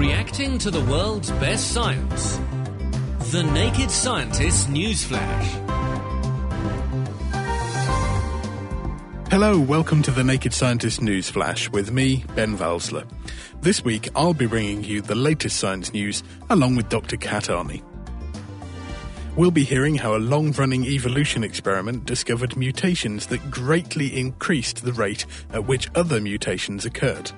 Reacting to the world's best science. The Naked Scientist Newsflash. Hello, welcome to the Naked Scientist Newsflash with me, Ben Valsler. This week I'll be bringing you the latest science news along with Dr. Kat Arney. We'll be hearing how a long running evolution experiment discovered mutations that greatly increased the rate at which other mutations occurred.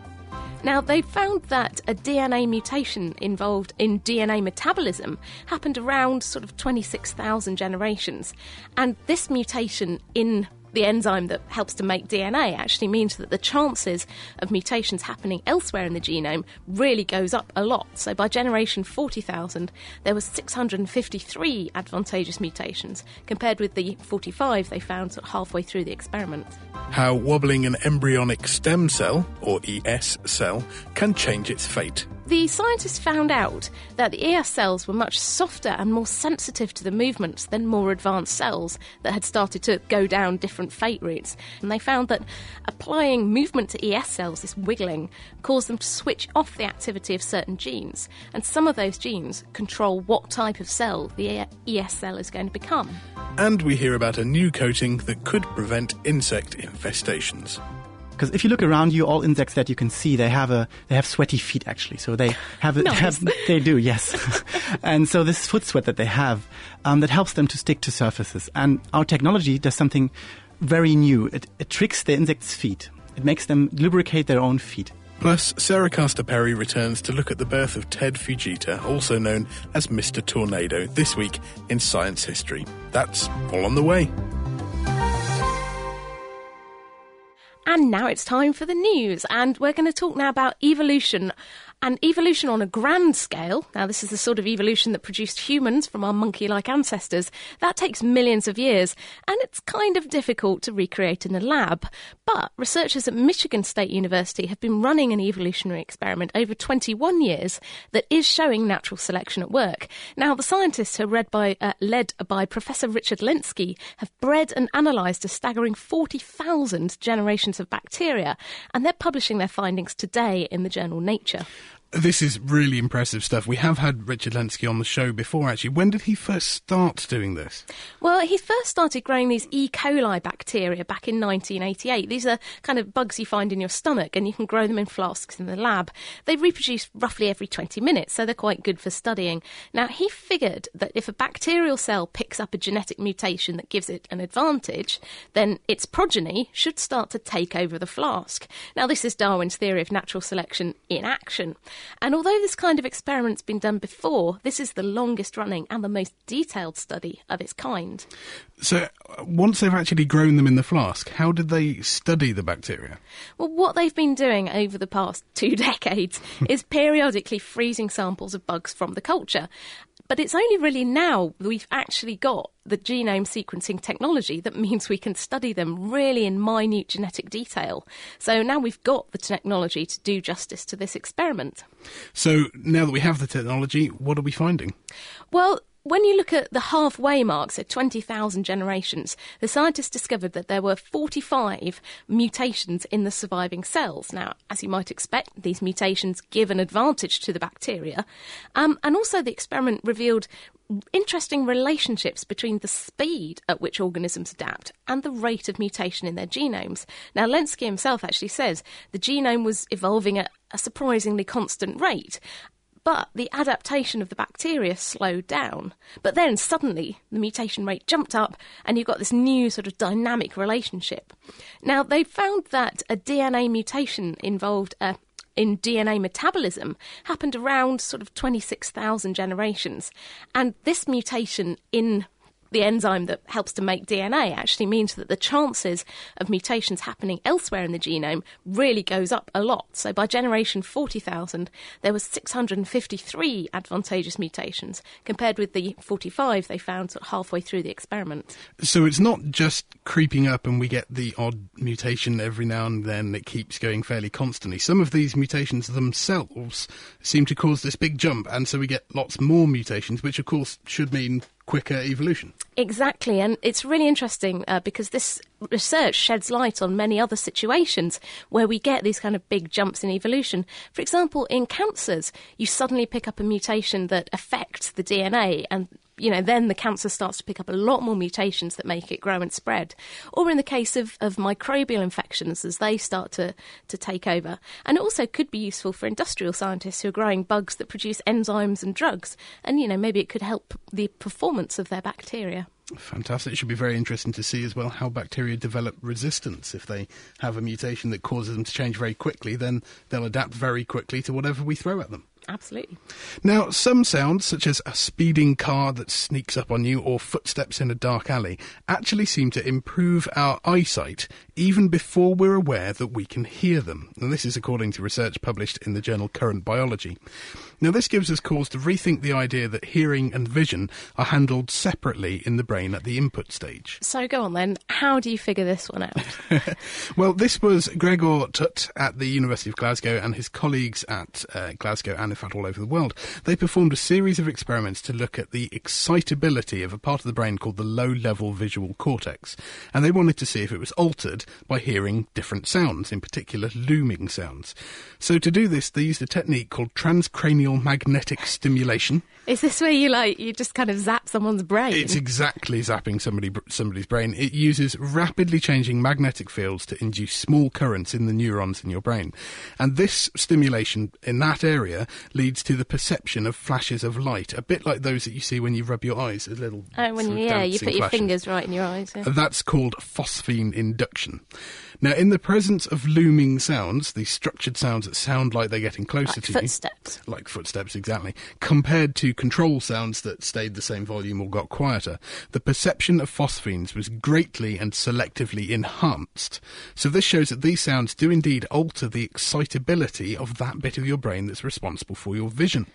Now, they found that a DNA mutation involved in DNA metabolism happened around sort of 26,000 generations. And this mutation in the enzyme that helps to make DNA actually means that the chances of mutations happening elsewhere in the genome really goes up a lot. So by generation 40,000, there was 653 advantageous mutations compared with the 45 they found halfway through the experiment. How wobbling an embryonic stem cell, or ES cell, can change its fate. The scientists found out that the ES cells were much softer and more sensitive to the movements than more advanced cells that had started to go down different fate routes. And they found that applying movement to ES cells, this wiggling, caused them to switch off the activity of certain genes. And some of those genes control what type of cell the ES cell is going to become. And we hear about a new coating that could prevent insect infestations. Because if you look around you, all insects that you can see, they have a they have sweaty feet actually. So they have, a, nice. have they do yes, and so this foot sweat that they have um, that helps them to stick to surfaces. And our technology does something very new. It, it tricks the insects' feet. It makes them lubricate their own feet. Plus, Sarah Castor Perry returns to look at the birth of Ted Fujita, also known as Mr. Tornado, this week in science history. That's all on the way. And now it's time for the news, and we're going to talk now about evolution and evolution on a grand scale. Now, this is the sort of evolution that produced humans from our monkey like ancestors. That takes millions of years, and it's kind of difficult to recreate in the lab. But researchers at Michigan State University have been running an evolutionary experiment over 21 years that is showing natural selection at work. Now, the scientists who are led by, uh, led by Professor Richard Lenski have bred and analysed a staggering 40,000 generations of bacteria, and they're publishing their findings today in the journal Nature. This is really impressive stuff. We have had Richard Lenski on the show before, actually. When did he first start doing this? Well, he first started growing these E. coli bacteria back in 1988. These are kind of bugs you find in your stomach, and you can grow them in flasks in the lab. They reproduce roughly every 20 minutes, so they're quite good for studying. Now, he figured that if a bacterial cell picks up a genetic mutation that gives it an advantage, then its progeny should start to take over the flask. Now, this is Darwin's theory of natural selection in action. And although this kind of experiment's been done before, this is the longest running and the most detailed study of its kind. So, uh, once they've actually grown them in the flask, how did they study the bacteria? Well, what they've been doing over the past two decades is periodically freezing samples of bugs from the culture. But it's only really now we've actually got the genome sequencing technology that means we can study them really in minute genetic detail. So now we've got the technology to do justice to this experiment. So, now that we have the technology, what are we finding? Well, when you look at the halfway mark, so 20,000 generations, the scientists discovered that there were 45 mutations in the surviving cells. Now, as you might expect, these mutations give an advantage to the bacteria. Um, and also, the experiment revealed interesting relationships between the speed at which organisms adapt and the rate of mutation in their genomes. Now, Lenski himself actually says the genome was evolving at a surprisingly constant rate. But the adaptation of the bacteria slowed down. But then suddenly the mutation rate jumped up, and you've got this new sort of dynamic relationship. Now, they found that a DNA mutation involved uh, a in DNA metabolism happened around sort of 26,000 generations. And this mutation in the enzyme that helps to make DNA actually means that the chances of mutations happening elsewhere in the genome really goes up a lot. So by generation 40,000, there was 653 advantageous mutations compared with the 45 they found halfway through the experiment. So it's not just creeping up and we get the odd mutation every now and then that keeps going fairly constantly. Some of these mutations themselves seem to cause this big jump, and so we get lots more mutations, which of course should mean quicker evolution. Exactly, and it's really interesting uh, because this research sheds light on many other situations where we get these kind of big jumps in evolution. For example, in cancers, you suddenly pick up a mutation that affects the DNA and you know, then the cancer starts to pick up a lot more mutations that make it grow and spread. Or in the case of, of microbial infections, as they start to, to take over. And it also could be useful for industrial scientists who are growing bugs that produce enzymes and drugs. And, you know, maybe it could help the performance of their bacteria. Fantastic. It should be very interesting to see as well how bacteria develop resistance. If they have a mutation that causes them to change very quickly, then they'll adapt very quickly to whatever we throw at them. Absolutely. Now, some sounds, such as a speeding car that sneaks up on you or footsteps in a dark alley, actually seem to improve our eyesight even before we're aware that we can hear them. And this is according to research published in the journal Current Biology. Now, this gives us cause to rethink the idea that hearing and vision are handled separately in the brain at the input stage. So, go on then. How do you figure this one out? well, this was Gregor Thut at the University of Glasgow and his colleagues at uh, Glasgow and, in fact, all over the world. They performed a series of experiments to look at the excitability of a part of the brain called the low level visual cortex. And they wanted to see if it was altered by hearing different sounds, in particular looming sounds. So, to do this, they used a technique called transcranial magnetic stimulation. Is this where you like you just kind of zap someone's brain? It's exactly zapping somebody somebody's brain. It uses rapidly changing magnetic fields to induce small currents in the neurons in your brain, and this stimulation in that area leads to the perception of flashes of light, a bit like those that you see when you rub your eyes. A little oh, when you, yeah, you put your fingers right in your eyes. Yeah. That's called phosphene induction. Now, in the presence of looming sounds, these structured sounds that sound like they're getting closer like to footsteps. you, like footsteps, exactly, compared to control sounds that stayed the same volume or got quieter, the perception of phosphenes was greatly and selectively enhanced. So this shows that these sounds do indeed alter the excitability of that bit of your brain that's responsible for your vision.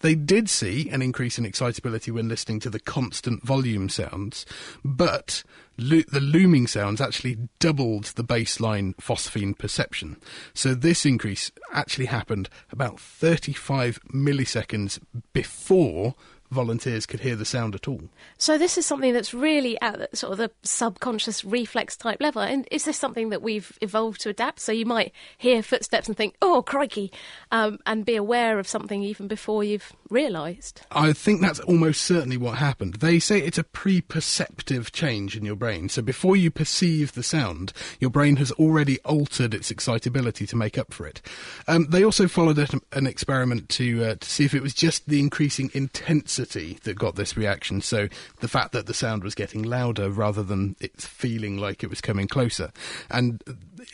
They did see an increase in excitability when listening to the constant volume sounds, but lo- the looming sounds actually doubled the baseline phosphene perception. So this increase actually happened about 35 milliseconds before volunteers could hear the sound at all. So this is something that's really at sort of the subconscious reflex type level. And is this something that we've evolved to adapt? So you might hear footsteps and think, "Oh, crikey," um, and be aware of something even before you've realised. I think that's almost certainly what happened. They say it's a pre-perceptive change in your brain. So before you perceive the sound, your brain has already altered its excitability to make up for it. Um, they also followed an experiment to uh, to see if it was just the increasing intensity that got this reaction. So the fact that the sound was getting louder rather than it feeling like it was coming closer. And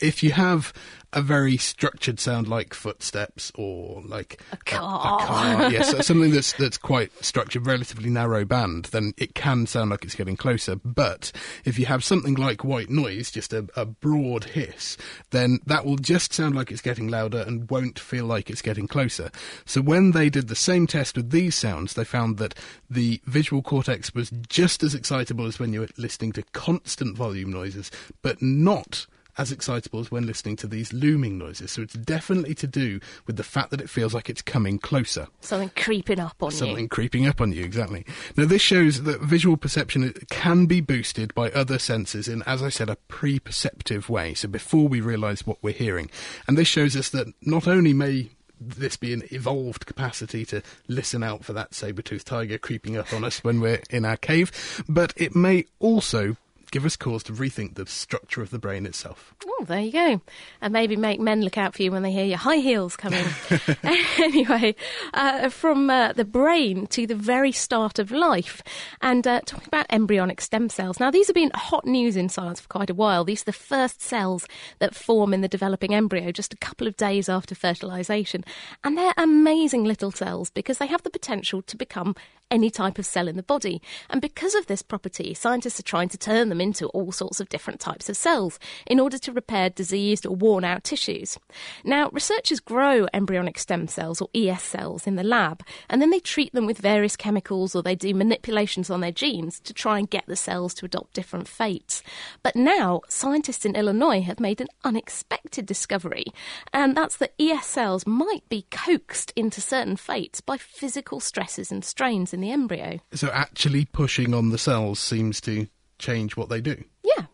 if you have a very structured sound like footsteps or like a car, a, a car yes, something that's that's quite structured, relatively narrow band, then it can sound like it's getting closer. But if you have something like white noise, just a, a broad hiss, then that will just sound like it's getting louder and won't feel like it's getting closer. So when they did the same test with these sounds, they found that the visual cortex was just as excitable as when you were listening to constant volume noises, but not as excitable as when listening to these looming noises. So it's definitely to do with the fact that it feels like it's coming closer. Something creeping up on Something you. Something creeping up on you, exactly. Now, this shows that visual perception can be boosted by other senses in, as I said, a pre perceptive way. So before we realise what we're hearing. And this shows us that not only may this be an evolved capacity to listen out for that saber-toothed tiger creeping up on us when we're in our cave, but it may also give us cause to rethink the structure of the brain itself. Oh, there you go. And maybe make men look out for you when they hear your high heels coming. anyway, uh, from uh, the brain to the very start of life, and uh, talking about embryonic stem cells. Now, these have been hot news in science for quite a while. These are the first cells that form in the developing embryo just a couple of days after fertilization. And they're amazing little cells because they have the potential to become any type of cell in the body. And because of this property, scientists are trying to turn them into all sorts of different types of cells in order to repair diseased or worn out tissues. Now, researchers grow embryonic stem cells or ES cells in the lab, and then they treat them with various chemicals or they do manipulations on their genes to try and get the cells to adopt different fates. But now, scientists in Illinois have made an unexpected discovery, and that's that ES cells might be coaxed into certain fates by physical stresses and strains in the embryo. So actually pushing on the cells seems to change what they do. Yeah.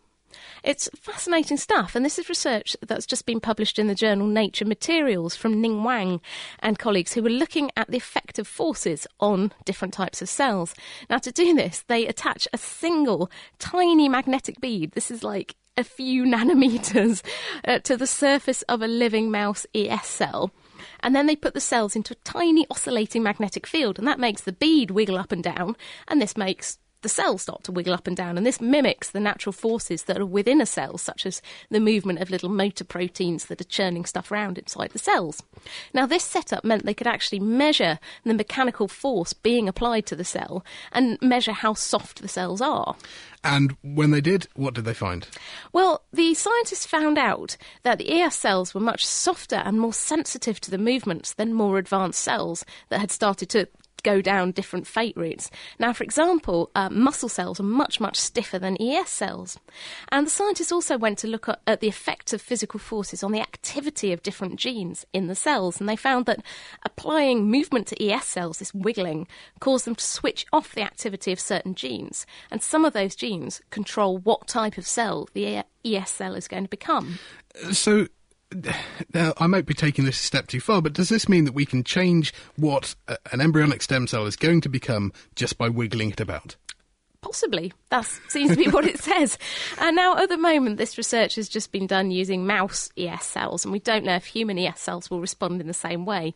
It's fascinating stuff, and this is research that's just been published in the journal Nature Materials from Ning Wang and colleagues who were looking at the effect of forces on different types of cells. Now, to do this, they attach a single tiny magnetic bead. This is like a few nanometers uh, to the surface of a living mouse ES cell. And then they put the cells into a tiny oscillating magnetic field, and that makes the bead wiggle up and down, and this makes the cells start to wiggle up and down, and this mimics the natural forces that are within a cell, such as the movement of little motor proteins that are churning stuff around inside the cells. Now, this setup meant they could actually measure the mechanical force being applied to the cell and measure how soft the cells are. And when they did, what did they find? Well, the scientists found out that the ES cells were much softer and more sensitive to the movements than more advanced cells that had started to go down different fate routes. Now, for example, uh, muscle cells are much, much stiffer than ES cells. And the scientists also went to look at, at, the effects of physical forces on the activity of different genes in the cells. And they found that applying movement to ES cells, this wiggling, caused them to switch off the activity of certain genes. And some of those genes control what type of cell the ES cell is going to become. So, now, I might be taking this a step too far, but does this mean that we can change what an embryonic stem cell is going to become just by wiggling it about? Possibly. That seems to be what it says. And now, at the moment, this research has just been done using mouse ES cells, and we don't know if human ES cells will respond in the same way.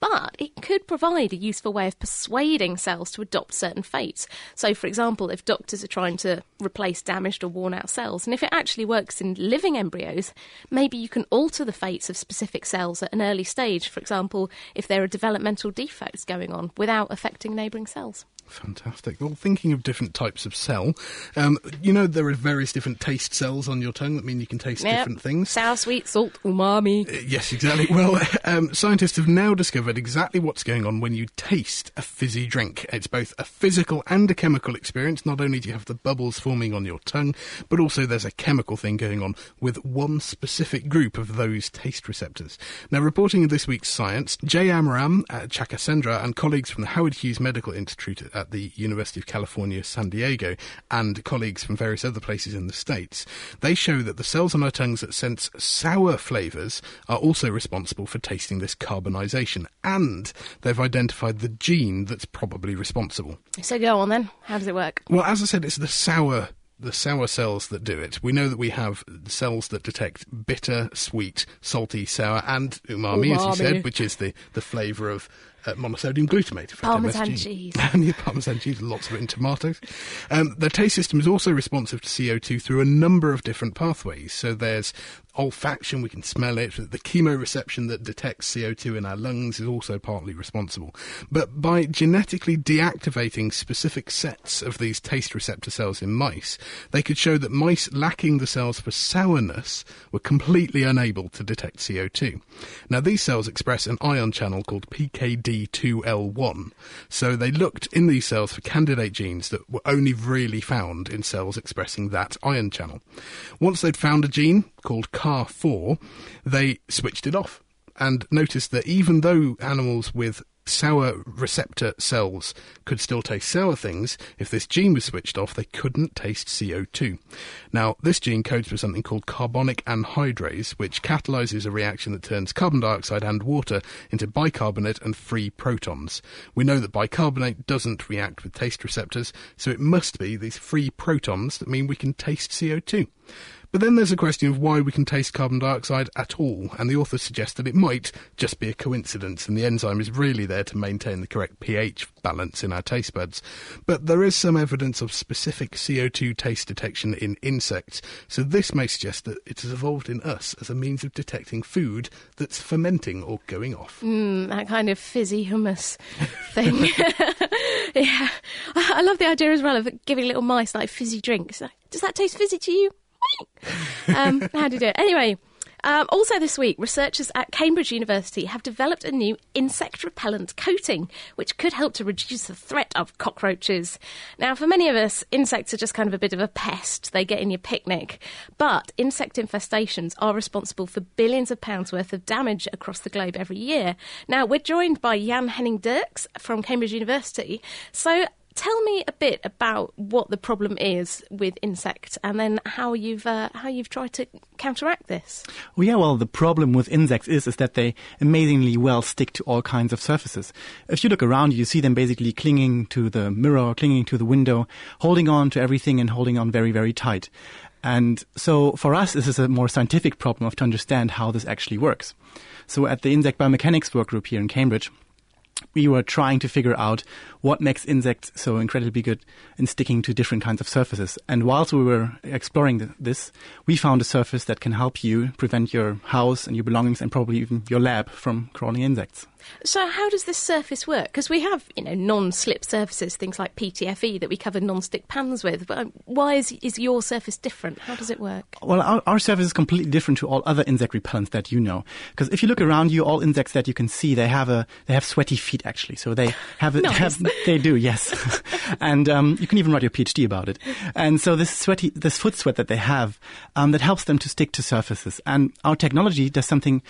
But it could provide a useful way of persuading cells to adopt certain fates. So, for example, if doctors are trying to replace damaged or worn out cells, and if it actually works in living embryos, maybe you can alter the fates of specific cells at an early stage. For example, if there are developmental defects going on without affecting neighbouring cells. Fantastic. Well, thinking of different types of cell, um, you know there are various different taste cells on your tongue that mean you can taste Yep. different things. Sour, sweet, salt, umami. Uh, Yes, exactly. Well, um, scientists have now discovered exactly what's going on when you taste a fizzy drink. It's both a physical and a chemical experience. Not only do you have the bubbles forming on your tongue, but also there's a chemical thing going on with one specific group of those taste receptors. Now, reporting in this week's Science, Jayaram, at Chandrashekar and colleagues from the Howard Hughes Medical Institute at the University of California, San Diego, and colleagues from various other places in the States, they show that the cells on our tongues that sense sour flavours are also responsible for tasting this carbonization, and they've identified the gene that's probably responsible. So go on then. How does it work? Well, as I said, it's the sour the sour cells that do it. We know that we have cells that detect bitter, sweet, salty, sour, and umami, as you said, which is the, the flavour of uh, monosodium glutamate. Parmesan MSG. cheese. and yeah, Parmesan cheese, lots of it in tomatoes. Um, the taste system is also responsive to CO2 through a number of different pathways. So there's olfaction, we can smell it. The chemoreception that detects CO2 in our lungs is also partly responsible. But by genetically deactivating specific sets of these taste receptor cells in mice, they could show that mice lacking the cells for sourness were completely unable to detect CO2. Now, these cells express an ion channel called PKD2L1. So they looked in these cells for candidate genes that were only really found in cells expressing that ion channel. Once they'd found a gene called CAR4, they switched it off and noticed that even though animals with sour receptor cells could still taste sour things, if this gene was switched off, they couldn't taste CO2. Now, this gene codes for something called carbonic anhydrase, which catalyzes a reaction that turns carbon dioxide and water into bicarbonate and free protons. We know that bicarbonate doesn't react with taste receptors, so it must be these free protons that mean we can taste CO2. But then there's a question of why we can taste carbon dioxide at all, and the authors suggest that it might just be a coincidence and the enzyme is really there to maintain the correct pH balance in our taste buds. But there is some evidence of specific CO2 taste detection in insects, so this may suggest that it has evolved in us as a means of detecting food that's fermenting or going off. Mm, that kind of fizzy hummus thing. yeah. I I love the idea as well of giving little mice like fizzy drinks. Does that taste fizzy to you? Um, how do you do it? Anyway, Um, also, this week, researchers at Cambridge University have developed a new insect repellent coating, which could help to reduce the threat of cockroaches. Now, for many of us, insects are just kind of a bit of a pest. They get in your picnic. But insect infestations are responsible for billions of pounds worth of damage across the globe every year. Now, we're joined by Jan Henning Dirks from Cambridge University. So, tell me a bit about what the problem is with insects and then how you've uh, how you've tried to counteract this. Well yeah well the problem with insects is is that they amazingly well stick to all kinds of surfaces. If you look around you see them basically clinging to the mirror clinging to the window holding on to everything and holding on very very tight. And so for us this is a more scientific problem of to understand how this actually works. So at the insect biomechanics work group here in cambridge we were trying to figure out what makes insects so incredibly good in sticking to different kinds of surfaces. And whilst we were exploring th- this, we found a surface that can help you prevent your house and your belongings and probably even your lab from crawling insects. So, how does this surface work? Because we have, you know, non-slip surfaces, things like PTFE that we cover non-stick pans with. But um, why is is your surface different? How does it work? Well, our, our surface is completely different to all other insect repellents that you know. Because if you look around you, all insects that you can see, they have a they have sweaty feet actually. So they have, nice. have they do, yes. and um, you can even write your PhD about it. And so this sweaty, this foot sweat that they have, um, that helps them to stick to surfaces. And our technology does something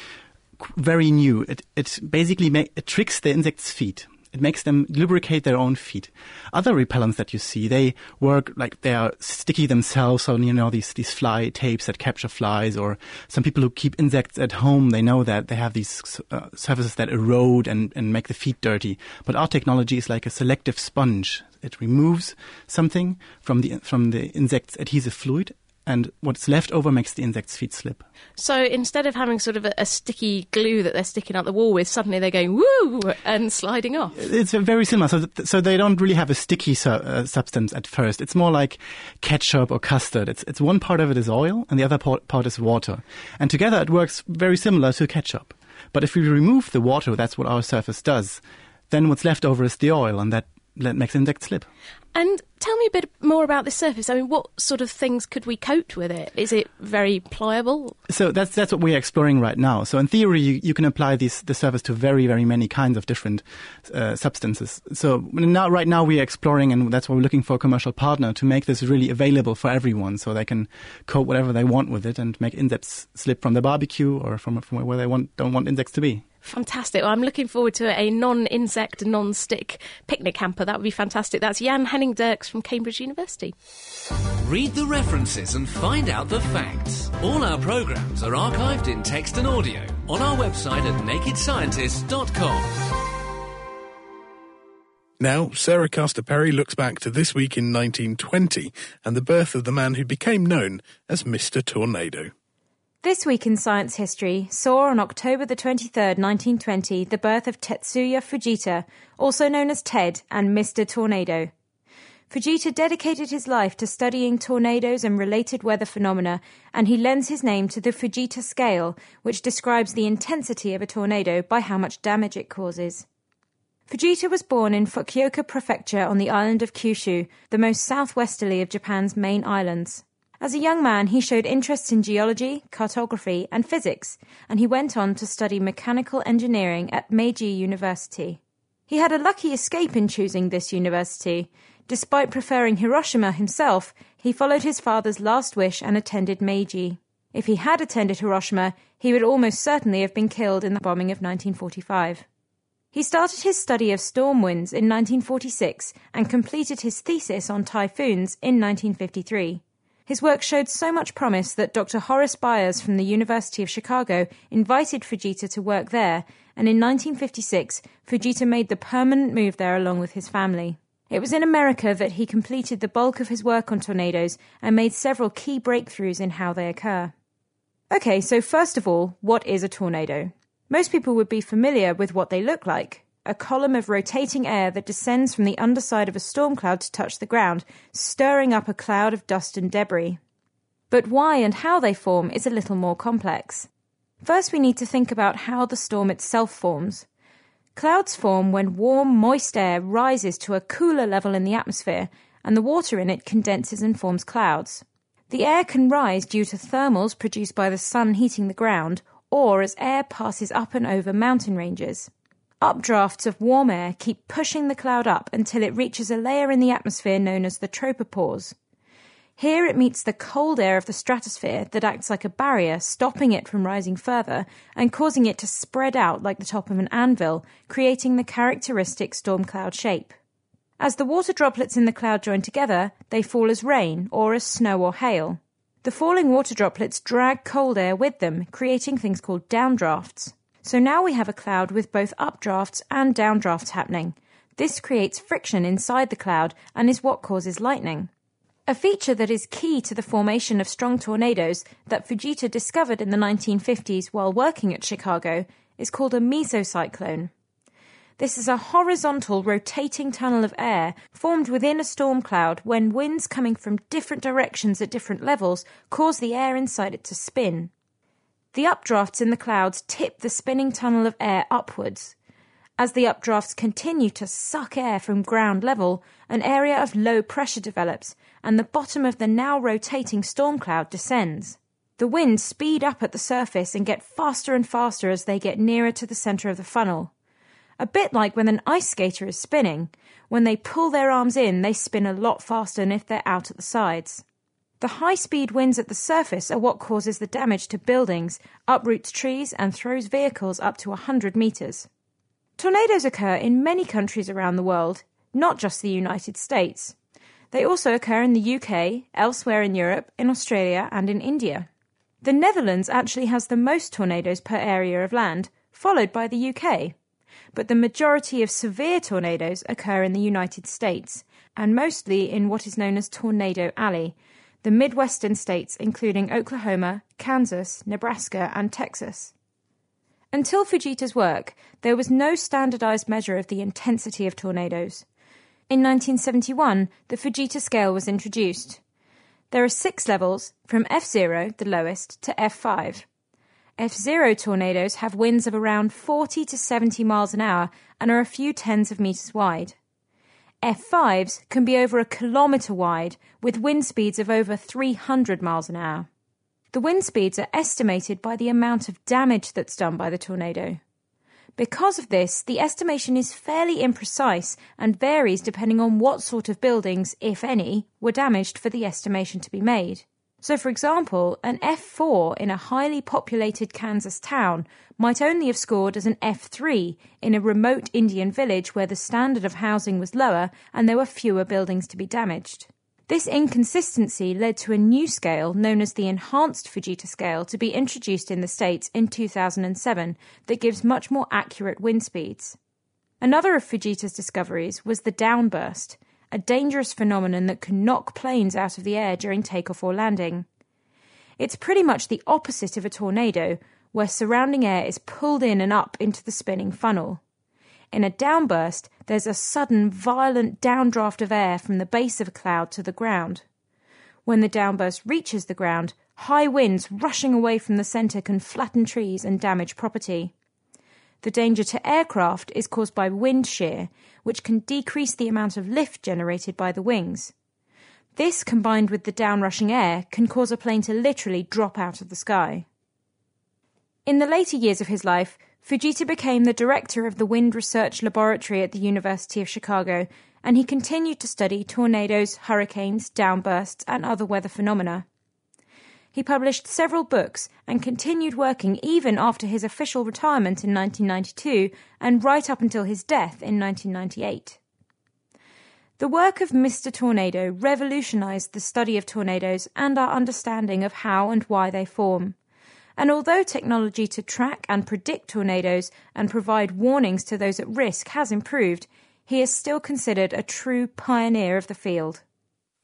very new. It, it basically it tricks the insect's feet. It makes them lubricate their own feet. Other repellents that you see, they work like they are sticky themselves on, you know, these, these fly tapes that capture flies or some people who keep insects at home, they know that they have these uh, surfaces that erode and, and make the feet dirty. But our technology is like a selective sponge. It removes something from the, from the insect's adhesive fluid and what's left over makes the insect's feet slip. So instead of having sort of a, a, sticky glue that they're sticking out the wall with, suddenly they're going woo and sliding off. It's very similar. So, th- so they don't really have a sticky su- uh, substance at first. It's more like ketchup or custard. It's it's one part of it is oil and the other part, part is water, and together it works very similar to ketchup. But if we remove the water, that's what our surface does. Then what's left over is the oil, and that that makes insects slip. And tell me a bit more about the surface. I mean, what sort of things could we coat with it? Is it very pliable? So that's that's what we're exploring right now. So in theory, you, you can apply this the surface to very very many kinds of different uh, substances. So now right now we're exploring, and that's why we're looking for a commercial partner to make this really available for everyone, so they can coat whatever they want with it and make insects slip from the barbecue or from from where they want don't want insects to be. Fantastic. Well, I'm looking forward to a non insect, non stick picnic hamper. That would be fantastic. That's Jan Henning Dirks from Cambridge University. Read the references and find out the facts. All our programmes are archived in text and audio on our website at nakedscientists.com. Now, Sarah Castor Perry looks back to this week in 1920 and the birth of the man who became known as Mr. Tornado. This week in science history saw on October the 23rd, 1920, the birth of Tetsuya Fujita, also known as Ted and Mr. Tornado. Fujita dedicated his life to studying tornadoes and related weather phenomena, and he lends his name to the Fujita scale, which describes the intensity of a tornado by how much damage it causes. Fujita was born in Fukuoka Prefecture on the island of Kyushu, the most southwesterly of Japan's main islands. As a young man, he showed interests in geology, cartography, and physics, and he went on to study mechanical engineering at Meiji University. He had a lucky escape in choosing this university. Despite preferring Hiroshima himself, he followed his father's last wish and attended Meiji. If he had attended Hiroshima, he would almost certainly have been killed in the bombing of 1945. He started his study of storm winds in 1946 and completed his thesis on typhoons in 1953. His work showed so much promise that Dr. Horace Byers from the University of Chicago invited Fujita to work there, and in 1956, Fujita made the permanent move there along with his family. It was in America that he completed the bulk of his work on tornadoes and made several key breakthroughs in how they occur. Okay, so first of all, what is a tornado? Most people would be familiar with what they look like a column of rotating air that descends from the underside of a storm cloud to touch the ground, stirring up a cloud of dust and debris. But why and how they form is a little more complex. First, we need to think about how the storm itself forms. Clouds form when warm, moist air rises to a cooler level in the atmosphere, and the water in it condenses and forms clouds. The air can rise due to thermals produced by the sun heating the ground, or as air passes up and over mountain ranges. Updrafts of warm air keep pushing the cloud up until it reaches a layer in the atmosphere known as the tropopause. Here it meets the cold air of the stratosphere that acts like a barrier, stopping it from rising further and causing it to spread out like the top of an anvil, creating the characteristic storm cloud shape. As the water droplets in the cloud join together, they fall as rain or as snow or hail. The falling water droplets drag cold air with them, creating things called downdrafts. So now we have a cloud with both updrafts and downdrafts happening. This creates friction inside the cloud and is what causes lightning. A feature that is key to the formation of strong tornadoes that Fujita discovered in the 1950s while working at Chicago is called a mesocyclone. This is a horizontal rotating tunnel of air formed within a storm cloud when winds coming from different directions at different levels cause the air inside it to spin. The updrafts in the clouds tip the spinning tunnel of air upwards. As the updrafts continue to suck air from ground level, an area of low pressure develops, and the bottom of the now rotating storm cloud descends. The winds speed up at the surface and get faster and faster as they get nearer to the center of the funnel. A bit like when an ice skater is spinning. When they pull their arms in, they spin a lot faster than if they're out at the sides. The high speed winds at the surface are what causes the damage to buildings, uproots trees, and throws vehicles up to 100 metres. Tornadoes occur in many countries around the world, not just the United States. They also occur in the UK, elsewhere in Europe, in Australia, and in India. The Netherlands actually has the most tornadoes per area of land, followed by the UK but the majority of severe tornadoes occur in the United States, and mostly in what is known as Tornado Alley, the Midwestern states including Oklahoma, Kansas, Nebraska, and Texas. Until Fujita's work, there was no standardized measure of the intensity of tornadoes. In 1971, the Fujita scale was introduced. There are six levels, from F0, the lowest, to F5. F0 tornadoes have winds of around 40 to 70 miles an hour and are a few tens of meters wide. F5s can be over a kilometre wide with wind speeds of over 300 miles an hour. The wind speeds are estimated by the amount of damage that's done by the tornado. Because of this, the estimation is fairly imprecise and varies depending on what sort of buildings, if any, were damaged for the estimation to be made. So, for example, an F4 in a highly populated Kansas town might only have scored as an F3 in a remote Indian village where the standard of housing was lower and there were fewer buildings to be damaged. This inconsistency led to a new scale known as the Enhanced Fujita Scale to be introduced in the States in 2007 that gives much more accurate wind speeds. Another of Fujita's discoveries was the downburst, a dangerous phenomenon that can knock planes out of the air during takeoff or landing. It's pretty much the opposite of a tornado, where surrounding air is pulled in and up into the spinning funnel. In a downburst, there's a sudden, violent downdraft of air from the base of a cloud to the ground. When the downburst reaches the ground, high winds rushing away from the centre can flatten trees and damage property. The danger to aircraft is caused by wind shear, which can decrease the amount of lift generated by the wings. This, combined with the downrushing air, can cause a plane to literally drop out of the sky. In the later years of his life, Fujita became the director of the Wind Research Laboratory at the University of Chicago, and he continued to study tornadoes, hurricanes, downbursts, and other weather phenomena. He published several books and continued working even after his official retirement in 1992 and right up until his death in 1998. The work of Mr. Tornado revolutionized the study of tornadoes and our understanding of how and why they form. And although technology to track and predict tornadoes and provide warnings to those at risk has improved, he is still considered a true pioneer of the field.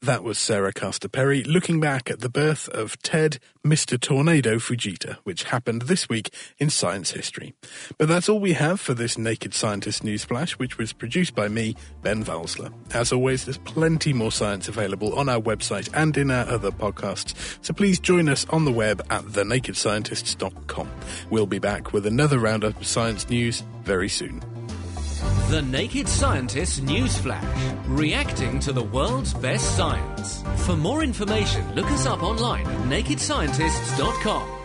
That was Sarah Castor Perry looking back at the birth of Ted Mr. Tornado Fujita, which happened this week in science history. But that's all we have for this Naked Scientist Newsflash, which was produced by me, Ben Valsler. As always, there's plenty more science available on our website and in our other podcasts, so please join us on the web at thenakedscientists.com. We'll be back with another roundup of science news very soon. The Naked Scientists Newsflash, reacting to the world's best science. For more information, look us up online at nakedscientists.com.